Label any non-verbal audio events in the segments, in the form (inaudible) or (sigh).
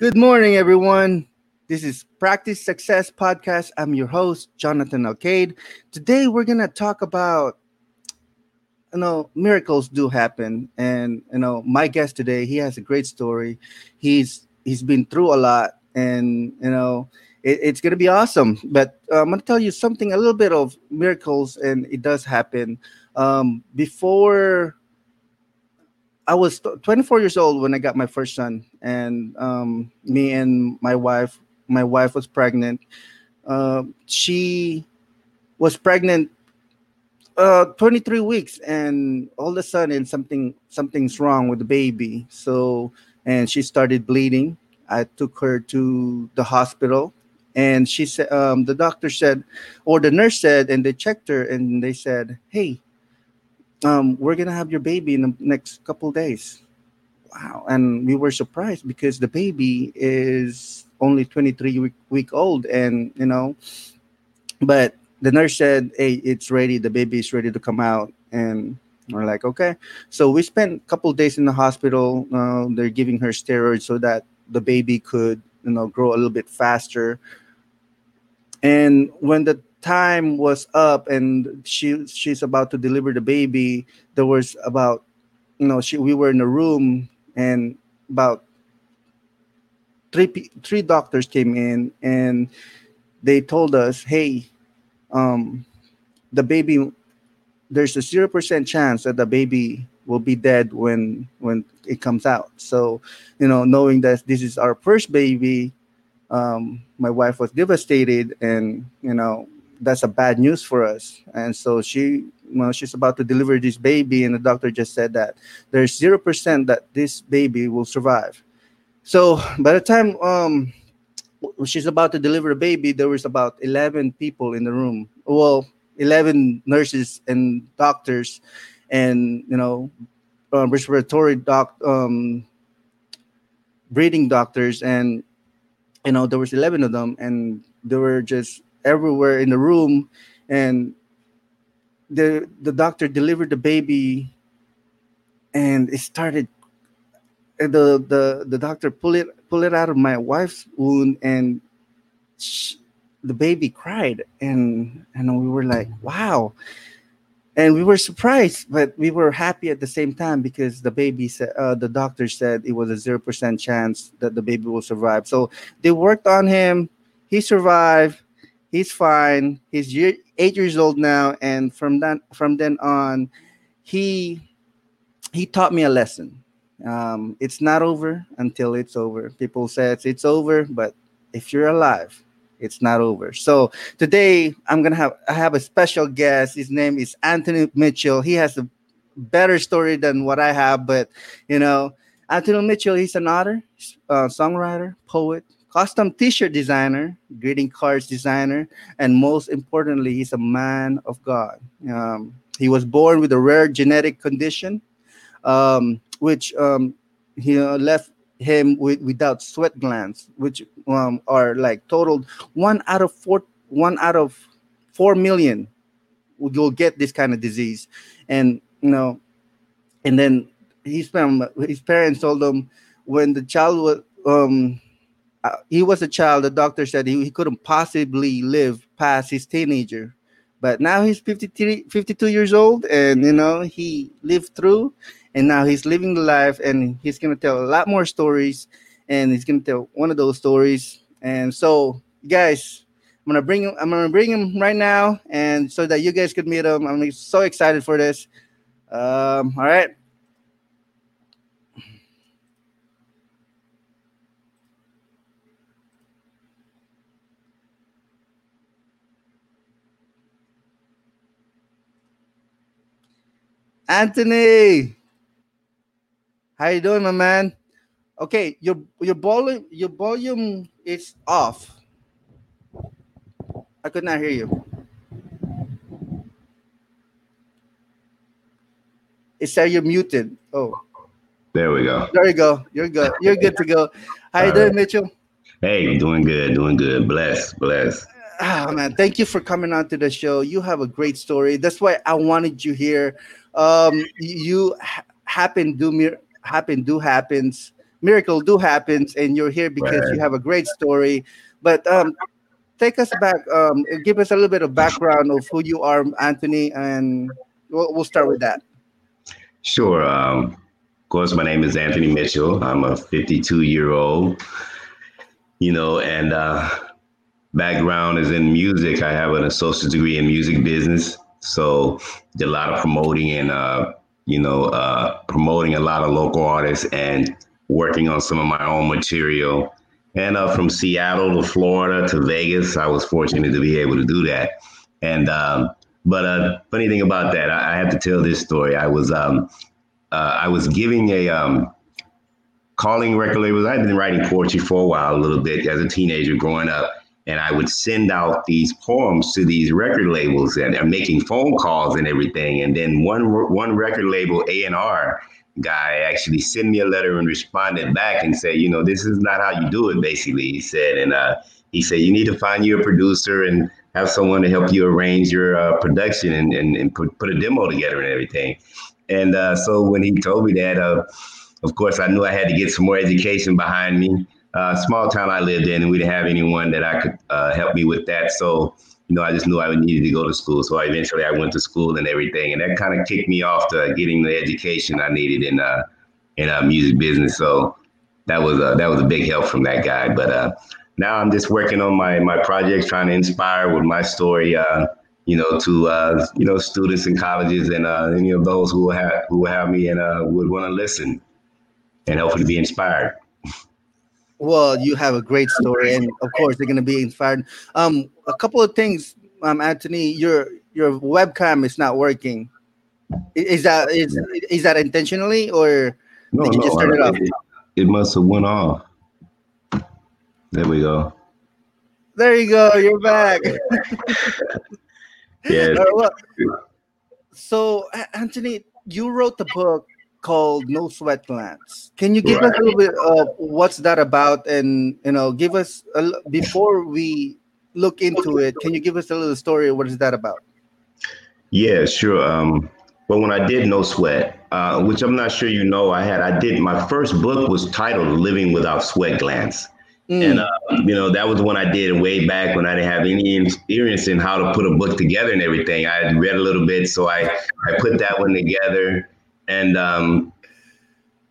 Good morning, everyone. This is Practice Success Podcast. I'm your host, Jonathan Alcade. Today, we're gonna talk about you know miracles do happen, and you know my guest today, he has a great story. He's he's been through a lot, and you know it, it's gonna be awesome. But uh, I'm gonna tell you something, a little bit of miracles, and it does happen. Um, before I was 24 years old when I got my first son, and um, me and my wife, my wife was pregnant. Uh, she was pregnant uh, 23 weeks, and all of a sudden something something's wrong with the baby. So, and she started bleeding. I took her to the hospital, and she said, um, the doctor said, or the nurse said, and they checked her, and they said, "Hey, um, we're gonna have your baby in the next couple days. Wow. And we were surprised because the baby is only 23 week, week old and you know, but the nurse said, Hey, it's ready, the baby is ready to come out. And we're like, okay. So we spent a couple days in the hospital. Uh, they're giving her steroids so that the baby could, you know, grow a little bit faster. And when the time was up and she she's about to deliver the baby there was about you know she we were in a room and about three three doctors came in and they told us hey um the baby there's a 0% chance that the baby will be dead when when it comes out. So you know knowing that this is our first baby um my wife was devastated and you know that's a bad news for us. And so she, well, she's about to deliver this baby, and the doctor just said that there's zero percent that this baby will survive. So by the time um, she's about to deliver a baby, there was about eleven people in the room. Well, eleven nurses and doctors, and you know, um, respiratory doc, um, breathing doctors, and you know there was eleven of them, and they were just everywhere in the room and the the doctor delivered the baby and it started the the the doctor pull it pull it out of my wife's wound and she, the baby cried and and we were like wow. And we were surprised but we were happy at the same time because the baby said uh, the doctor said it was a 0% chance that the baby will survive. So they worked on him. He survived he's fine. He's year, eight years old now, and from that from then on, he he taught me a lesson. Um, it's not over until it's over. People say it's, it's over, but if you're alive, it's not over. So today I'm gonna have I have a special guest. His name is Anthony Mitchell. He has a better story than what I have, but you know, Anthony Mitchell. He's an author, uh, songwriter, poet, custom t-shirt designer, greeting cards designer, and most importantly, he's a man of God. Um, he was born with a rare genetic condition, um, which um, he uh, left him with, without sweat glands, which um, are like totaled one out of four, one out of four million will get this kind of disease, and you know, and then his, his parents told him when the child was um uh, he was a child. The doctor said he, he couldn't possibly live past his teenager. But now he's 53, 52 years old, and you know he lived through, and now he's living the life, and he's gonna tell a lot more stories, and he's gonna tell one of those stories. And so, guys, I'm gonna bring him. I'm gonna bring him right now, and so that you guys could meet him. I'm so excited for this. Um, all right, Anthony, how you doing, my man? Okay, your your volume your volume is off. I could not hear you. It said you're muted. Oh, there we go. There you go. You're good. You're good to go. How All you doing, right. Mitchell? Hey, doing good, doing good. Bless, bless. Ah, man, thank you for coming on to the show. You have a great story. That's why I wanted you here um, you ha- happen do mir- happen do happens miracle do happens, and you're here because right. you have a great story. But um, take us back. Um, give us a little bit of background of who you are, Anthony, and we'll, we'll start with that. Sure. Um, of course, my name is Anthony Mitchell. I'm a 52 year old, you know, and uh, background is in music. I have an associate degree in music business. So did a lot of promoting and, uh, you know, uh, promoting a lot of local artists and working on some of my own material. And uh, from Seattle to Florida to Vegas, I was fortunate to be able to do that. And um, but uh, funny thing about that, I, I, have to tell this story. I was um, uh, I was giving a um, calling record labels. I've been writing poetry for a while, a little bit as a teenager growing up, and I would send out these poems to these record labels and, making phone calls and everything. And then one one record label, A and R guy, actually sent me a letter and responded back and said, you know, this is not how you do it. Basically, he said, and uh, he said you need to find you a producer and have someone to help you arrange your uh, production and, and, and put, put a demo together and everything. And uh, so when he told me that, uh, of course, I knew I had to get some more education behind me. Uh, small town I lived in, and we didn't have anyone that I could uh, help me with that. So, you know, I just knew I needed to go to school. So I eventually I went to school and everything. And that kind of kicked me off to getting the education I needed in uh, in uh, music business. So that was a, that was a big help from that guy. But uh, now I'm just working on my my projects, trying to inspire with my story. Uh, you know, to uh, you know students in colleges and uh, any of those who have who have me and uh, would want to listen and hopefully be inspired. Well, you have a great story, and of course, they're going to be inspired. Um, a couple of things, um, Anthony, your your webcam is not working. Is that is is that intentionally, or no, did you no, just turn it off? It, it must have went off. There we go. There you go. You're back. (laughs) yeah. (laughs) so, Anthony, you wrote the book called No Sweat Glands. Can you give right. us a little bit of what's that about? And you know, give us a, before we look into it. Can you give us a little story? What is that about? Yeah, sure. Um, well, when I did No Sweat, uh, which I'm not sure you know, I had I did my first book was titled Living Without Sweat Glands. Mm. And, uh, you know, that was when I did way back when I didn't have any experience in how to put a book together and everything. I had read a little bit, so I, I put that one together and, um,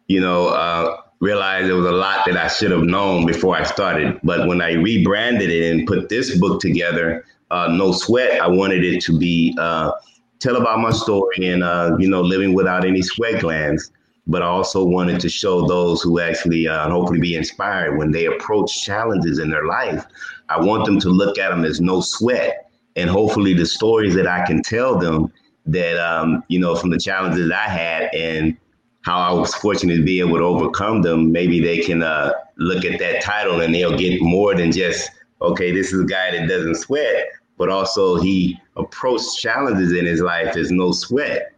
you know, uh, realized there was a lot that I should have known before I started. But when I rebranded it and put this book together, uh, No Sweat, I wanted it to be uh, tell about my story and, uh, you know, living without any sweat glands but I also wanted to show those who actually uh, hopefully be inspired when they approach challenges in their life. I want them to look at them as no sweat, and hopefully the stories that I can tell them that um, you know from the challenges I had and how I was fortunate to be able to overcome them. Maybe they can uh, look at that title and they'll get more than just okay, this is a guy that doesn't sweat, but also he approached challenges in his life as no sweat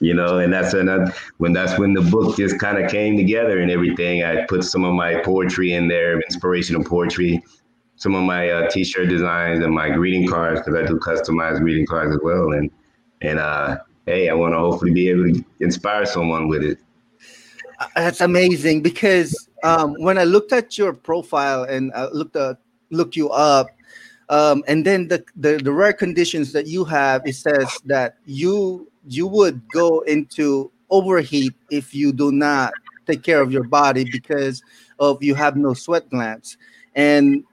you know and that's when when that's when the book just kind of came together and everything i put some of my poetry in there inspirational poetry some of my uh, t-shirt designs and my greeting cards because i do customized greeting cards as well and and uh hey i want to hopefully be able to inspire someone with it. Uh, that's amazing because um, when i looked at your profile and I looked uh, looked you up um, and then the, the the rare conditions that you have it says that you you would go into overheat if you do not take care of your body because of you have no sweat glands. And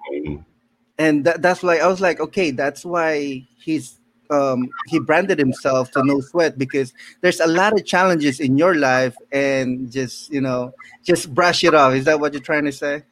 and that, that's why i was like okay that's why he's um he branded himself to no sweat because there's a lot of challenges in your life and just you know just brush it off. Is that what you're trying to say?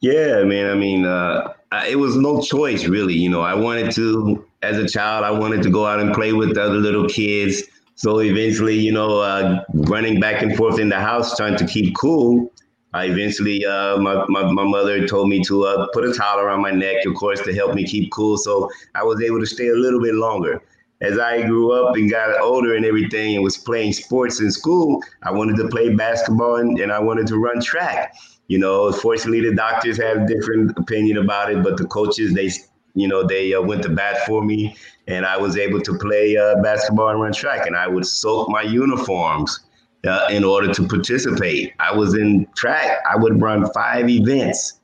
Yeah man. I mean uh it was no choice really. You know i wanted to as a child i wanted to go out and play with other little kids. So eventually, you know, uh, running back and forth in the house, trying to keep cool. I eventually, uh, my, my, my, mother told me to uh, put a towel around my neck, of course, to help me keep cool. So I was able to stay a little bit longer. As I grew up and got older and everything and was playing sports in school, I wanted to play basketball and, and I wanted to run track. You know, fortunately, the doctors have different opinion about it, but the coaches, they you know, they uh, went to bat for me, and I was able to play uh, basketball and run track. And I would soak my uniforms uh, in order to participate. I was in track. I would run five events,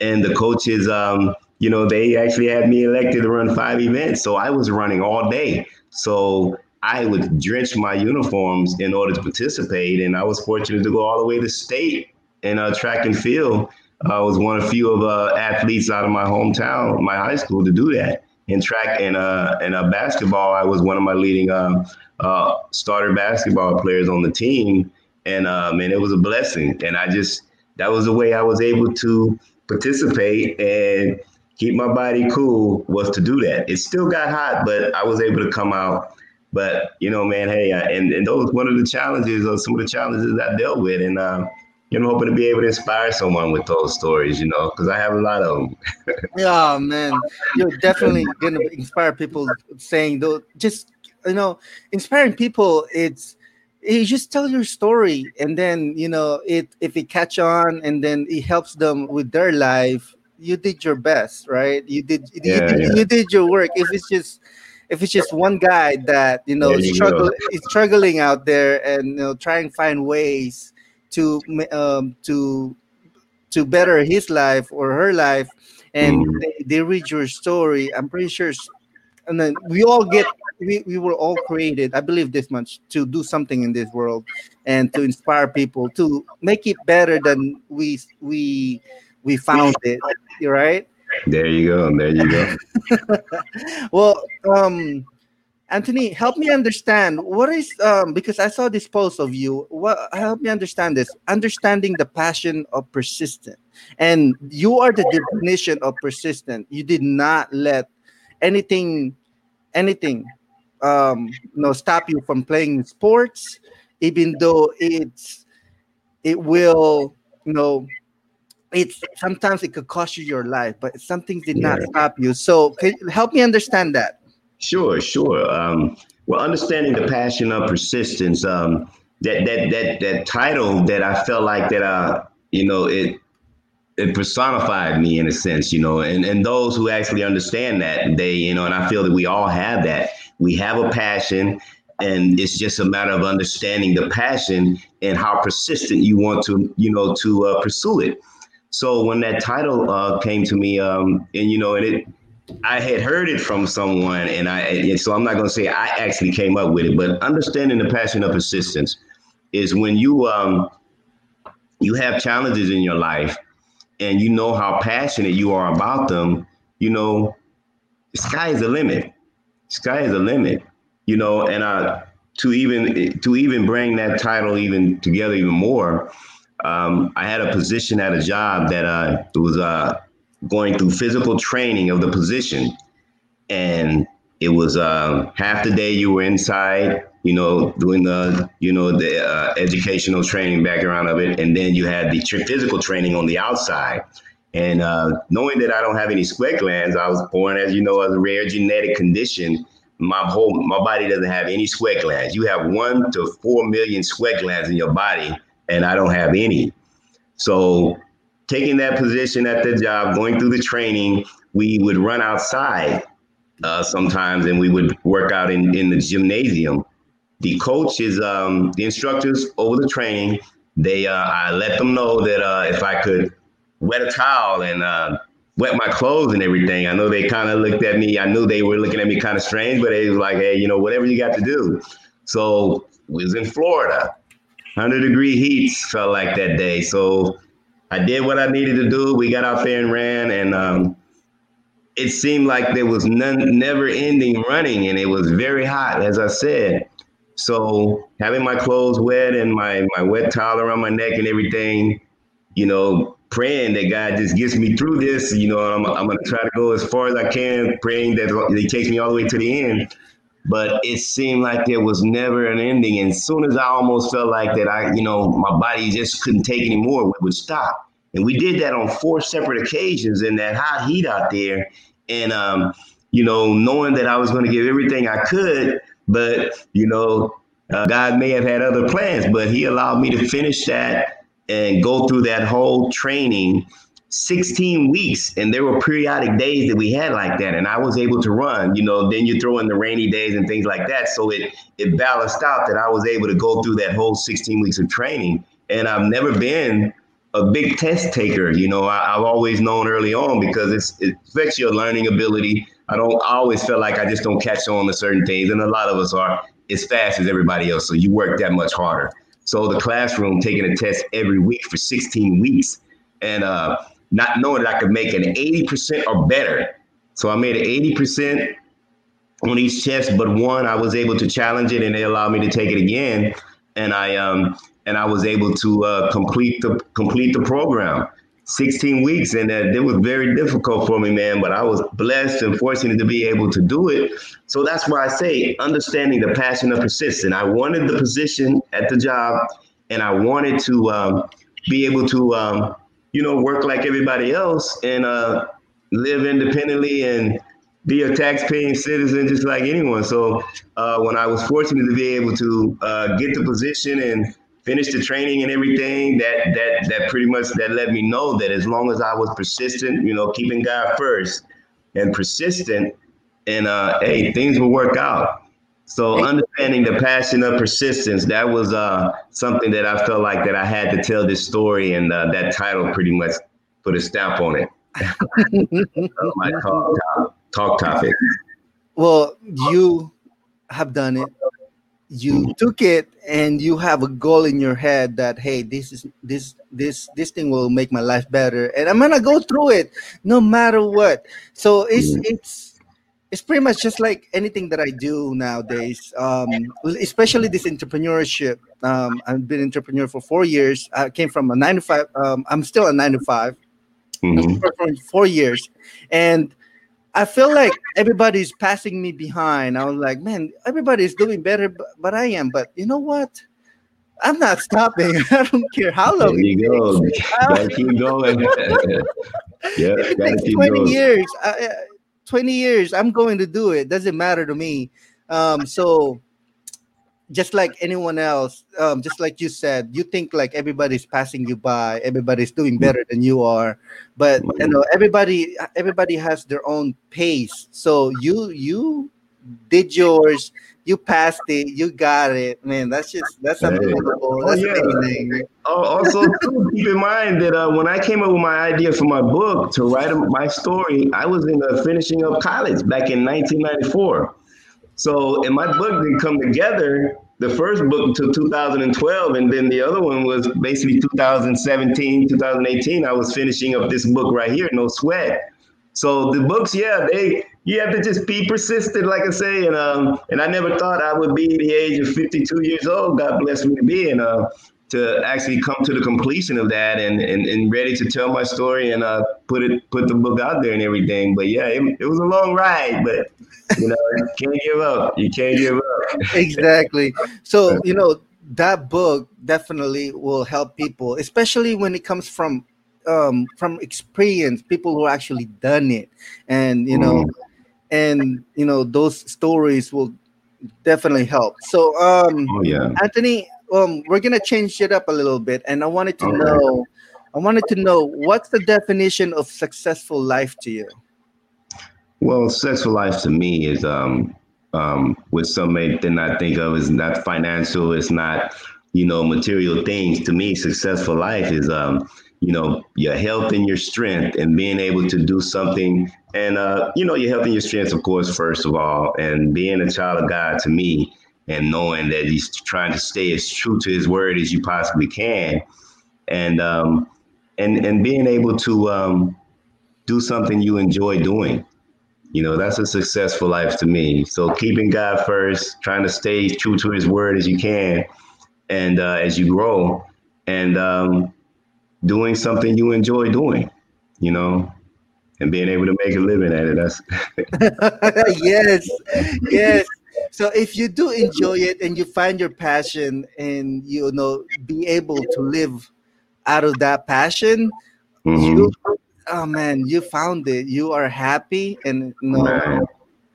and the coaches, um, you know, they actually had me elected to run five events. So I was running all day. So I would drench my uniforms in order to participate, and I was fortunate to go all the way to state in uh, track and field. I was one of few of uh, athletes out of my hometown, my high school, to do that. In track and uh, and uh, basketball, I was one of my leading uh, uh, starter basketball players on the team, and um, and it was a blessing. And I just that was the way I was able to participate and keep my body cool was to do that. It still got hot, but I was able to come out. But you know, man, hey, uh, and and those one of the challenges or some of the challenges I dealt with, and uh, you know, hoping to be able to inspire someone with those stories, you know, because I have a lot of them. (laughs) yeah, man, you're definitely gonna inspire people saying though, just you know, inspiring people. It's you just tell your story, and then you know, it if it catch on, and then it helps them with their life. You did your best, right? You did, yeah, you, did yeah. you did your work. If it's just if it's just one guy that you know you struggle, is struggling out there and you know trying to find ways to um, to to better his life or her life and mm. they, they, read your story. I'm pretty sure and then we all get we, we were all created i believe this much to do something in this world and to inspire people to make it better than we we we found it You're right? There you go there you go. (laughs) Well um Anthony, help me understand what is um because I saw this post of you. What help me understand this? Understanding the passion of persistent. And you are the definition of persistent. You did not let anything anything um you know stop you from playing sports, even though it's it will you know it's sometimes it could cost you your life, but some things did yeah. not stop you. So can, help me understand that. Sure, sure. Um, well, understanding the passion of persistence. Um, that that that that title that I felt like that uh you know it it personified me in a sense, you know, and and those who actually understand that they you know, and I feel that we all have that. We have a passion, and it's just a matter of understanding the passion and how persistent you want to you know to uh, pursue it. So when that title uh, came to me, um, and you know, and it I had heard it from someone, and I so I'm not going to say I actually came up with it, but understanding the passion of persistence is when you um you have challenges in your life, and you know how passionate you are about them. You know, sky is the limit. Sky is the limit. You know, and uh, to even to even bring that title even together even more, um, I had a position at a job that uh, was uh, going through physical training of the position. And it was um, half the day you were inside, you know, doing the, you know, the uh, educational training background of it. And then you had the physical training on the outside. And uh, knowing that I don't have any sweat glands, I was born, as you know, as a rare genetic condition. My whole my body doesn't have any sweat glands. You have one to four million sweat glands in your body, and I don't have any. So taking that position at the job, going through the training, we would run outside uh, sometimes and we would work out in, in the gymnasium. The coaches, um, the instructors over the training, they uh, I let them know that uh, if I could wet a towel and uh, wet my clothes and everything. I know they kind of looked at me. I knew they were looking at me kind of strange, but they was like, hey, you know, whatever you got to do. So we was in Florida, 100 degree heat felt like that day. So I did what I needed to do. We got out there and ran, and um, it seemed like there was none, never ending running, and it was very hot, as I said. So having my clothes wet and my my wet towel around my neck and everything, you know, praying that God just gets me through this. You know, I'm I'm gonna try to go as far as I can, praying that He takes me all the way to the end. But it seemed like there was never an ending. And as soon as I almost felt like that, I, you know, my body just couldn't take anymore, we would stop. And we did that on four separate occasions in that hot heat out there. And, um, you know, knowing that I was going to give everything I could, but, you know, uh, God may have had other plans, but He allowed me to finish that and go through that whole training 16 weeks and there were periodic days that we had like that and i was able to run you know then you throw in the rainy days and things like that. So it it balanced out that i was able to go through that whole 16 weeks of training and i've never been a big test taker you know. I, have always known early on because it's it affects your learning ability. I don't I always feel like i just don't catch on to certain things and a lot of us are as fast as everybody else so you work that much harder. So the classroom taking a test every week for 16 weeks and uh not knowing that I could make an 80% or better. So I made an 80% on each test, but one I was able to challenge it and they allowed me to take it again. And I um and I was able to uh, complete the complete the program. 16 weeks and uh, it was very difficult for me man but i was blessed and fortunate to be able to do it so that's why i say understanding the passion of persistence i wanted the position at the job and i wanted to um, be able to um, you know, work like everybody else and uh, live independently and be a tax-paying citizen just like anyone. So uh, when I was fortunate to be able to uh, get the position and finish the training and everything, that that that pretty much that let me know that as long as I was persistent, you know, keeping God first and persistent, and uh, hey, things will work out. So understanding the passion of persistence, that was uh, something that I felt like that I had to tell this story, and uh, that title pretty much put a stamp on it. (laughs) my talk, talk topic. Well, you have done it. You took it, and you have a goal in your head that hey, this is this this this thing will make my life better, and I'm gonna go through it no matter what. So it's mm. it's it's pretty much just like anything that I do nowadays. Um, especially this entrepreneurship. Um, I've been entrepreneur for four years. I came from a nine to five. Um, I'm still a nine to 5 mm-hmm. for four years, and I feel like everybody's passing me behind. I was like, man, everybody's doing better, but, but I am. But you know what? I'm not stopping. (laughs) I don't care how long. There you go. (laughs) gotta keep going. (laughs) yeah, it takes 20 going. years. I, 20 years, I'm going to do it. Doesn't matter to me. Um, so just like anyone else, um, just like you said, you think like everybody's passing you by, everybody's doing better than you are, but you know everybody everybody has their own pace. So you you did yours, you passed it, you got it, man. That's just that's unbelievable. That's oh, yeah. amazing. Oh, also, (laughs) too, keep in mind that uh, when I came up with my idea for my book to write my story, I was in the finishing of college back in 1994. So, and my book didn't come together. The first book until 2012, and then the other one was basically 2017, 2018. I was finishing up this book right here, No Sweat. So the books, yeah, they you have to just be persistent, like I say, and um, and I never thought I would be the age of 52 years old. God bless me to be, and uh, to actually come to the completion of that, and and, and ready to tell my story and uh, put it put the book out there and everything. But yeah, it, it was a long ride, but you know, you can't give up. You can't give up. (laughs) exactly. So you know that book definitely will help people, especially when it comes from um, from experience, people who actually done it, and you know, mm. And you know those stories will definitely help. So, um, oh, yeah. Anthony, um, we're gonna change it up a little bit, and I wanted to know, I wanted to know what's the definition of successful life to you. Well, successful life to me is um, um, what some may did not think of is not financial. It's not you know material things. To me, successful life is um, you know your health and your strength and being able to do something. And uh, you know your health and your strength of course first of all. And being a child of god to me and knowing that he's trying to stay as true to his word as you possibly can. And um, and and being able to um, do something you enjoy doing. You know that's a successful life to me. So keeping god first trying to stay true to his word as you can and uh, as you grow. And um, doing something you enjoy doing, you know, and being able to make a living at it. That's (laughs) yes, yes. So if you do enjoy it and you find your passion and you know be able to live out of that passion, mm-hmm. you oh man, you found it. You are happy and you know,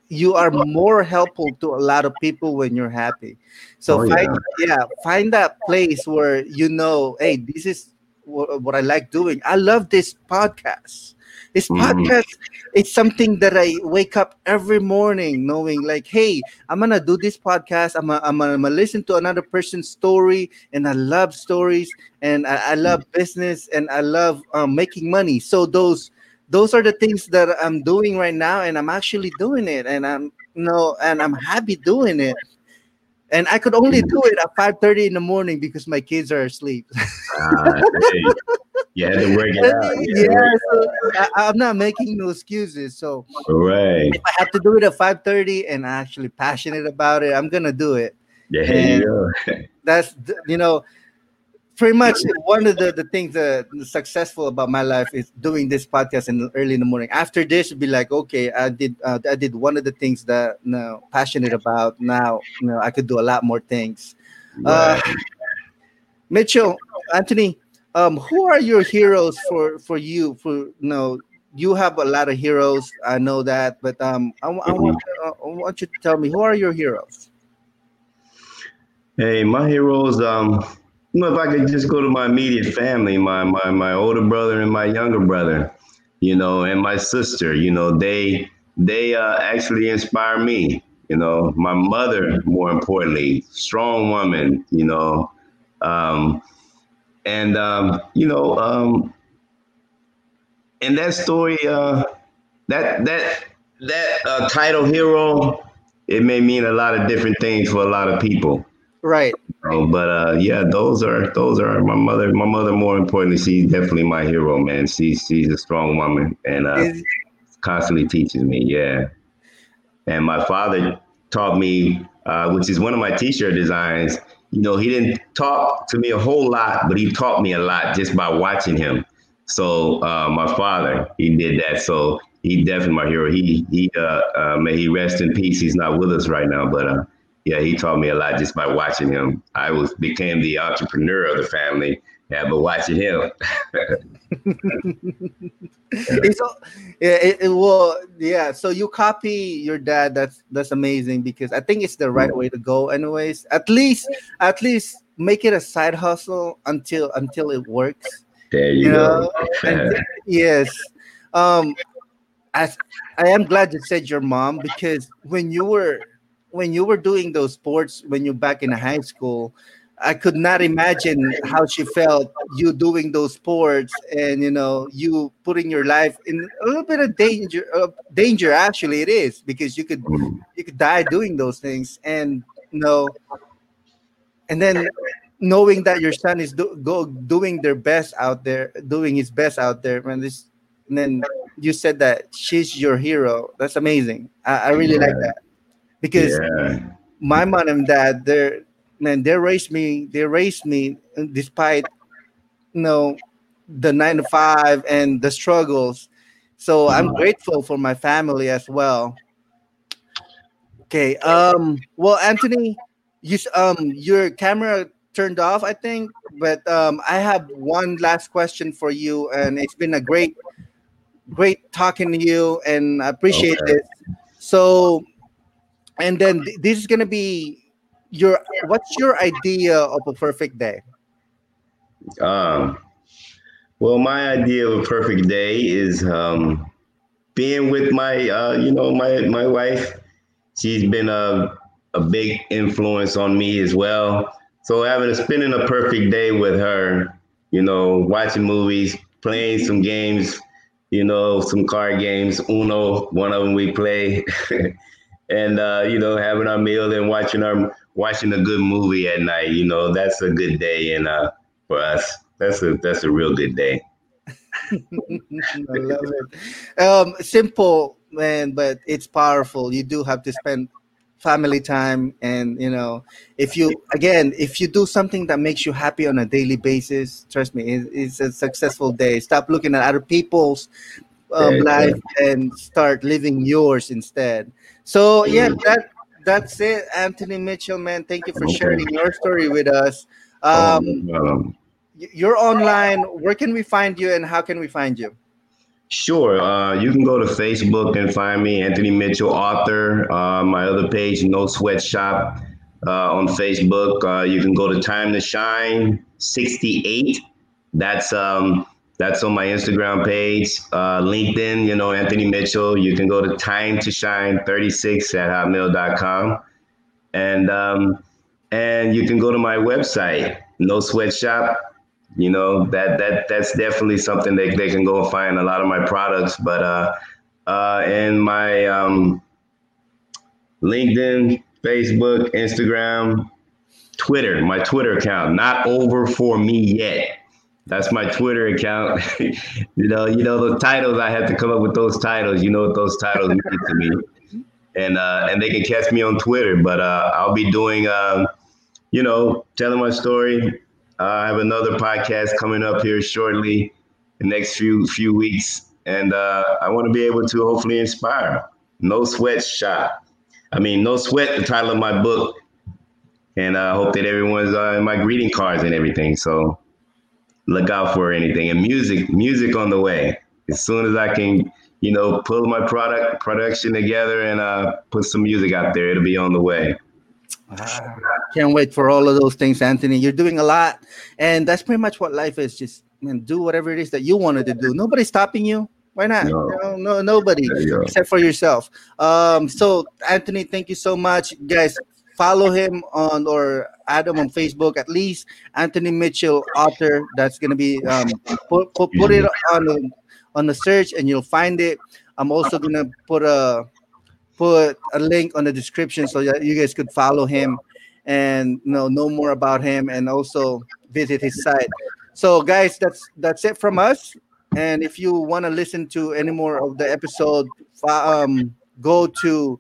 you are more helpful to a lot of people when you're happy. So oh, find yeah. yeah, find that place where you know, hey, this is what, what I like doing. I love this podcast. This Mhm. podcast, it's something that I wake up every morning knowing, like, hey, I'm gonna do this podcast. I'm gonna, I'm gonna, I'm gonna listen to another person's story, and I love stories, and I, I love business, and I love um, making money. So those those are the things that I'm doing right now, and I'm actually doing it, and I'm you know, and I'm happy doing it. And I could only hmm. do it at 5:30 in the morning because my kids are asleep. (laughs) Ah, hey, you had to work it out. You had to yeah, work so I, I'm not making no excuses. So. Right. if I have to do it at 5:30 and I'm actually passionate about it, I'm gonna do it. Yeah, And- go. (laughs) That's you know, pretty much one of the, the things that successful about my life is doing this podcast in the early in the morning. After this, be like, okay, I did uh, I did one of the things that you know, passionate about. Now, you know, I could do a lot more things. Uh, Mitchell, Anthony, um, who are your heroes for for you? For you know, you have a lot of heroes. I know that, but um, I, I want uh, I want you to tell me who are your heroes. Hey, my heroes. Um, if I could just go to my immediate family, my my my older brother and my younger brother, you know, and my sister. You know, they they uh, actually inspire me. You know, my mother, more importantly, strong woman. You know, um, and um, you know, um, and that story, uh, that that that uh, title hero, it may mean a lot of different things for a lot of people. Right. Oh, but uh, yeah, those are those are my mother. My mother, more importantly, she's definitely my hero, man. She's she's a strong woman and uh, Is- constantly teaches me. Yeah, and my father taught me, uh, which is one of my T-shirt designs. You know, he didn't talk to me a whole lot, but he taught me a lot just by watching him. So uh, my father, he did that. So he definitely my hero. He he uh, uh, may he rest in peace. He's not with us right now, but uh, yeah, he taught me a lot just by watching him. I was became the entrepreneur of the family. Yeah, but watching him. (laughs) it's all, yeah, it, it will yeah so you copy your dad that's that's amazing because i think it's the right way to go anyways at least at least make it a side hustle until until it works there you, you go. and (laughs) yes um as i am glad you said your mom because when you were when you were doing those sports when you're back in high school i could not imagine how she felt you doing those sports and you know you putting your life in a little bit of danger uh, danger actually it is because you could Mm, you could die doing those things and you know and then knowing that your son is do, go doing their best out there doing his best out there and this and then you said that she's your hero. That's amazing. I, I really like that because yeah. my mom and dad they're man they raised me they raised me despite you know the nine to five and the struggles so i'm Mhm. grateful for my family as well okay um well anthony you um your camera turned off i think but um i have one last question for you and it's been a great great talking to you and i appreciate Okay. this so and then th- this is gonna be your what's your idea of a perfect day Um, well, my idea of a perfect day is um, being with my, uh, you know, my my wife. She's been a a big influence on me as well. So having a spending a perfect day with her, you know, watching movies, playing some games, you know, some card games. Uno, one of them we play, (laughs) and uh, you know, having our meal and watching our watching a good movie at night. You know, that's a good day, and uh, for us. That's a that's a real good day. (laughs) I love it. Um, simple, man, but it's powerful. You do have to spend family time, and you know, if you again, if you do something that makes you happy on a daily basis, trust me, it, it's a successful day. Stop looking at other people's um, Yeah, life and start living yours instead. So yeah, that that's it, Anthony Mitchell, man. Thank you for Okay. sharing your story with us. Um, Um, you're online. Where can we find you, and how can we find you? sure. Uh, you can go to Facebook and find me, Anthony Mitchell, author. Uh, my other page, No Sweat Shop, uh, on Facebook. Uh, you can go to Time to Shine 68 that's um, that's on my Instagram page, uh, LinkedIn. You know, Anthony Mitchell. You can go to time to shine 36 at hotmail.com, and um, and you can go to my website, No Sweatshop. You know that that that's definitely something that they can go and find a lot of my products. But uh, uh, and my um, LinkedIn, Facebook, Instagram, Twitter, my Twitter account, not over for me yet. That's my Twitter account. (laughs) you know, you know the titles. I had to come up with those titles. You know what those titles mean to me, and uh, and they can catch me on Twitter. But uh, I'll be doing, uh, you know, telling my story. Uh, I have another podcast coming up here shortly, the next few few weeks, and uh, I want to be able to hopefully inspire. No sweat shop. I mean, no sweat. The title of my book, and I hope that everyone's uh, in my greeting cards and everything. So look out for anything. And music, music on the way. As soon as I can, you know, pull my product production together and uh, put some music out there, it'll be on the way. Ah, can't wait for all of those things, Anthony. You're doing a lot, and that's pretty much what life is. Just man, do whatever it is that you wanted to do. Nobody's stopping you. Why not? No, no, no nobody except for yourself. Um, so Anthony, thank you so much, guys. Follow him on or add him on Facebook at least. Anthony Mitchell, author. That's gonna be um, put, put, put it on the, on the search and you'll find it. I'm also gonna put a put a link on the description so that you guys could follow him and know know more about him and also visit his site. So guys, that's that's it from us. And if you want to listen to any more of the episode, um, go to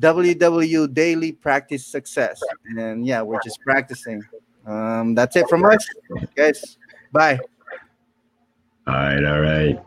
WW Daily Practice Success. And yeah, we're just practicing. Um, that's it from us, guys. Bye. All right, all right.